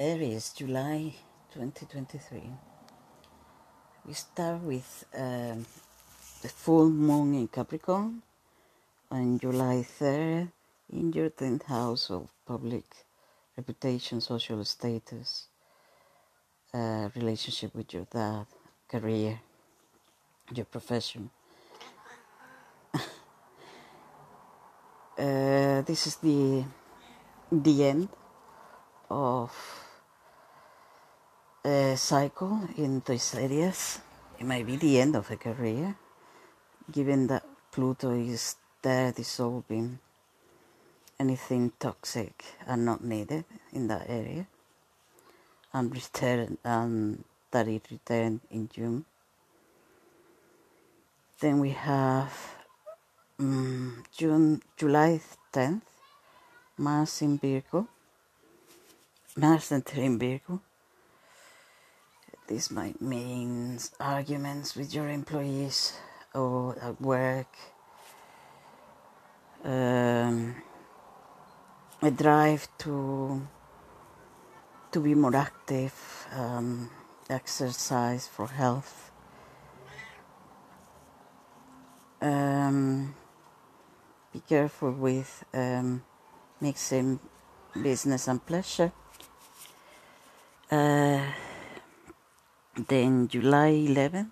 Aries, July 2023. We start with um, the full moon in Capricorn on July 3rd in your 10th house of public reputation, social status, uh, relationship with your dad, career, your profession. uh, this is the the end of a cycle in these areas. It might be the end of a career, given that Pluto is there dissolving anything toxic and not needed in that area, and return and that it returned in June. Then we have um, June, July 10th, Mars in Virgo, Mars entering Virgo. This might mean arguments with your employees or at work. Um, a drive to to be more active, um, exercise for health. Um, be careful with um, mixing business and pleasure. Uh, then July 11th,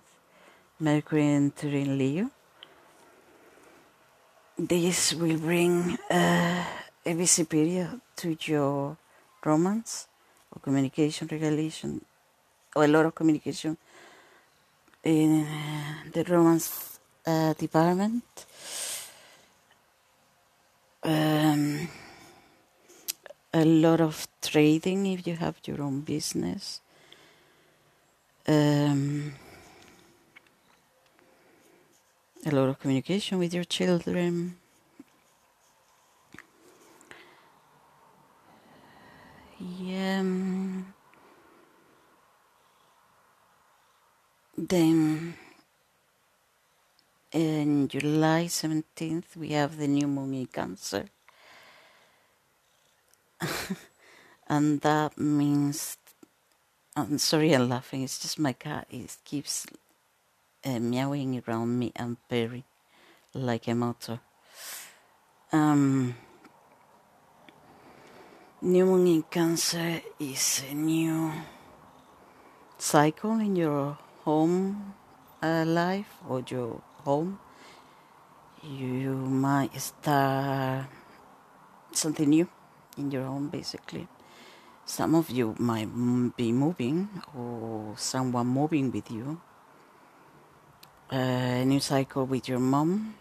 Mercury entering Leo. This will bring uh, a busy period to your romance or communication regulation, or a lot of communication in the romance uh, department. Um, a lot of trading if you have your own business. Um, a lot of communication with your children. Yeah. um, Then in July 17th, we have the new moon in Cancer. and that means I'm sorry I'm laughing, it's just my cat. It keeps uh, meowing around me and purring like a motor. Um, new moon in Cancer is a new cycle in your home uh, life or your home. You might start something new in your home, basically. Some of you might be moving or someone moving with you. Uh, a new cycle with your mom.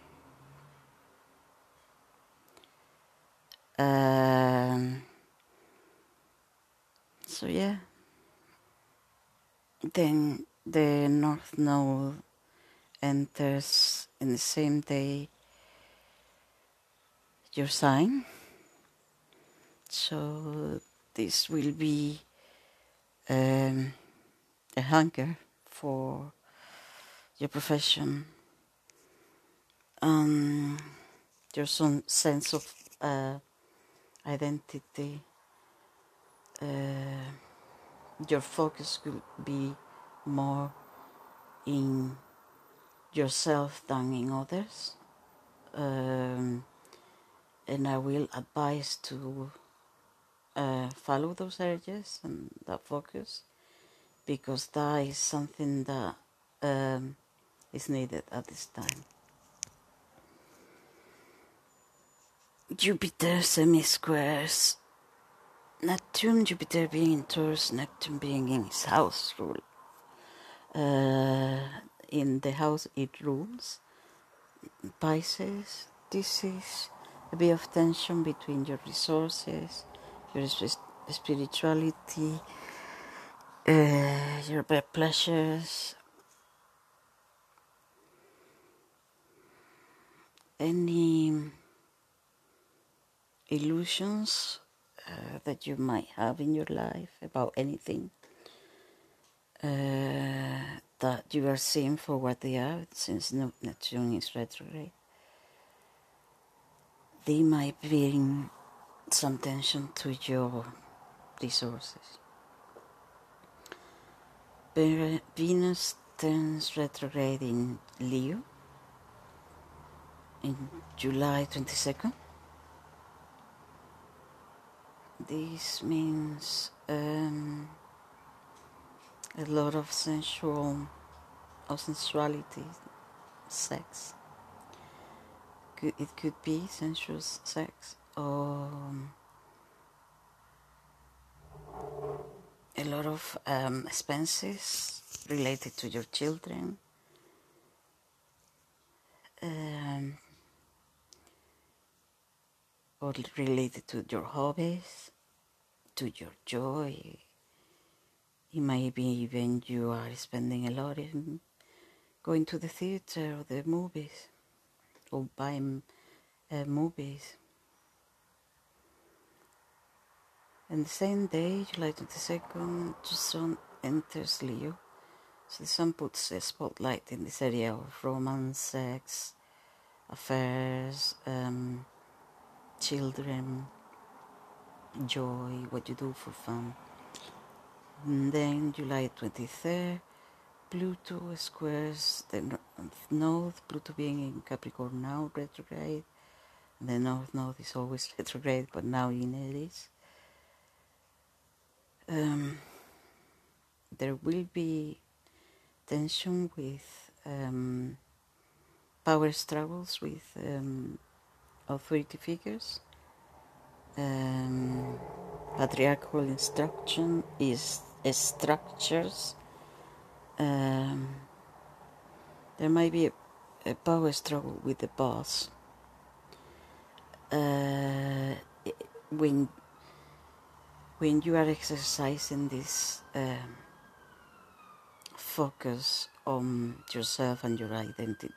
Um, so yeah. Then the North Node enters in the same day your sign. So this will be um, a hunger for your profession, um, your some sense of uh, identity. Uh, your focus will be more in yourself than in others. Um, and I will advise to uh, follow those urges and that focus because that is something that um, is needed at this time. Jupiter semi squares Neptune, Jupiter being in Taurus, Neptune being in his house rule. Uh, in the house it rules Pisces. This is a bit of tension between your resources, your spirituality, uh, your ple- pleasures, any illusions uh, that you might have in your life about anything uh, that you are seeing for what they are since Neptune is retrograde. They might bring some tension to your resources. Venus turns retrograde in Leo in July 22nd. This means um, a lot of sensual or sensuality, sex. It could be sensual sex or a lot of um, expenses related to your children. Um, or related to your hobbies, to your joy. It might be even you are spending a lot in going to the theater or the movies or buying uh, movies. And the same day, July 22nd, the sun enters Leo. So the sun puts a spotlight in this area of romance, sex, affairs, um, children, joy, what you do for fun. And then July 23rd, Pluto squares the north, Pluto being in Capricorn now, retrograde. The north node is always retrograde, but now in Aries. Um, there will be tension with um, power struggles with um, authority figures. Um, patriarchal instruction is structures. Um, there might be a, a, power struggle with the boss. Uh, when when you are exercising this um, focus on yourself and your identity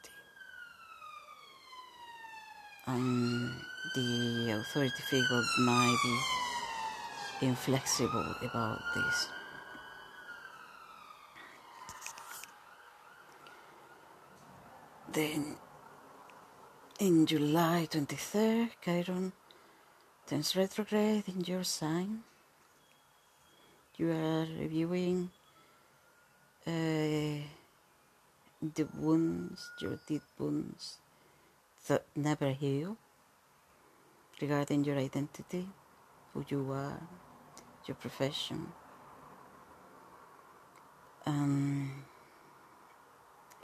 and the authority figure might be inflexible about this. Then in July 23rd, Chiron turns retrograde in your sign. You are reviewing uh, the wounds, your deep wounds, that never heal regarding your identity, who you are, your profession. Um,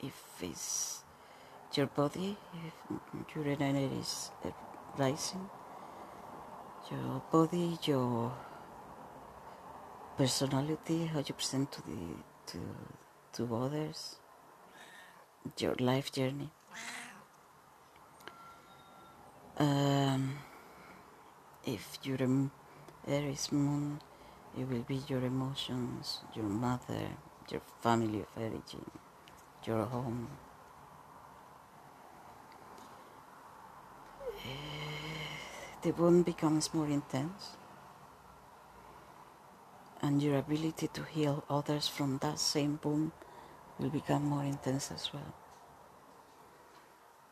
if it's your body, if your energy is rising, your body, your personality, how you present to the to to others, your life journey. Um, if you're Aries moon, it will be your emotions, your mother, your family of origin, your home. The wound becomes more intense, and your ability to heal others from that same wound will become more intense as well.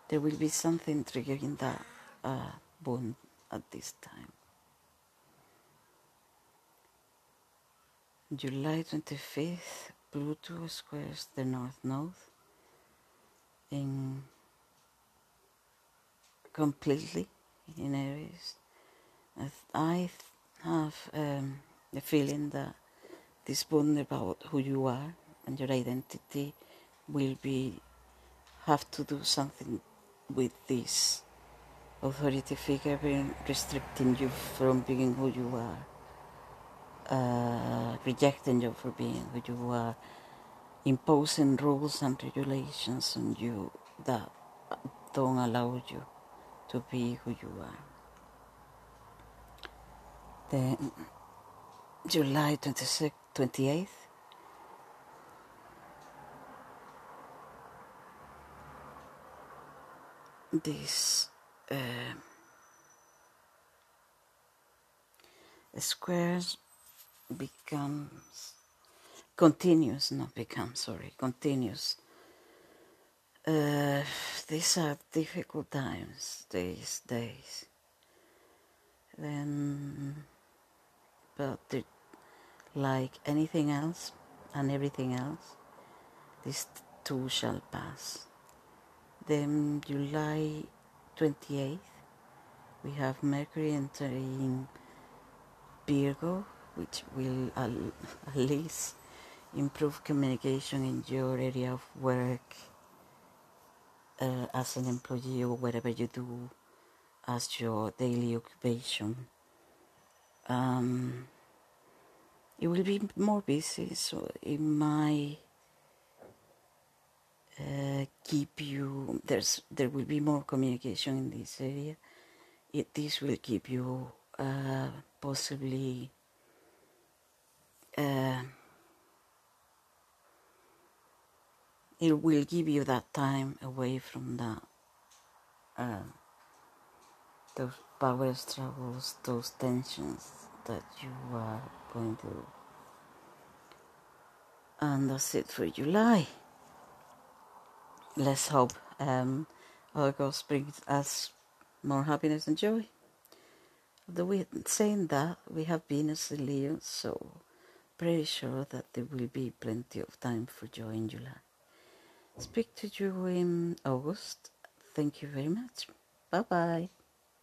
There will be something triggering that uh, born at this time. July 25th, Pluto squares the North Node in completely in Aries. I have um, the feeling that this bond about who you are and your identity will be have to do something with this authority figure being restricting you from being who you are, uh, rejecting you for being who you are, imposing rules and regulations on you that don't allow you to be who you are. Then July 26, 28th, this uh, squares becomes continuous, not become, sorry, continuous. Uh, these are difficult times these days. Then, but like anything else, and everything else, this too shall pass. Then July 28th, we have Mercury entering Virgo, which will at least improve communication in your area of work uh, as an employee or whatever you do as your daily occupation. Um, it will be more busy, so it might uh, keep you. There's there will be more communication in this area. It, this will keep you uh, possibly. Uh, it will give you that time away from that uh, those power struggles, those tensions that you are going through. And that's it for July. Let's hope um, August brings us more happiness and joy. Though we saying that we have Venus in Leo, so pretty sure that there will be plenty of time for joy in July. Speak to you in August. Thank you very much. Bye bye.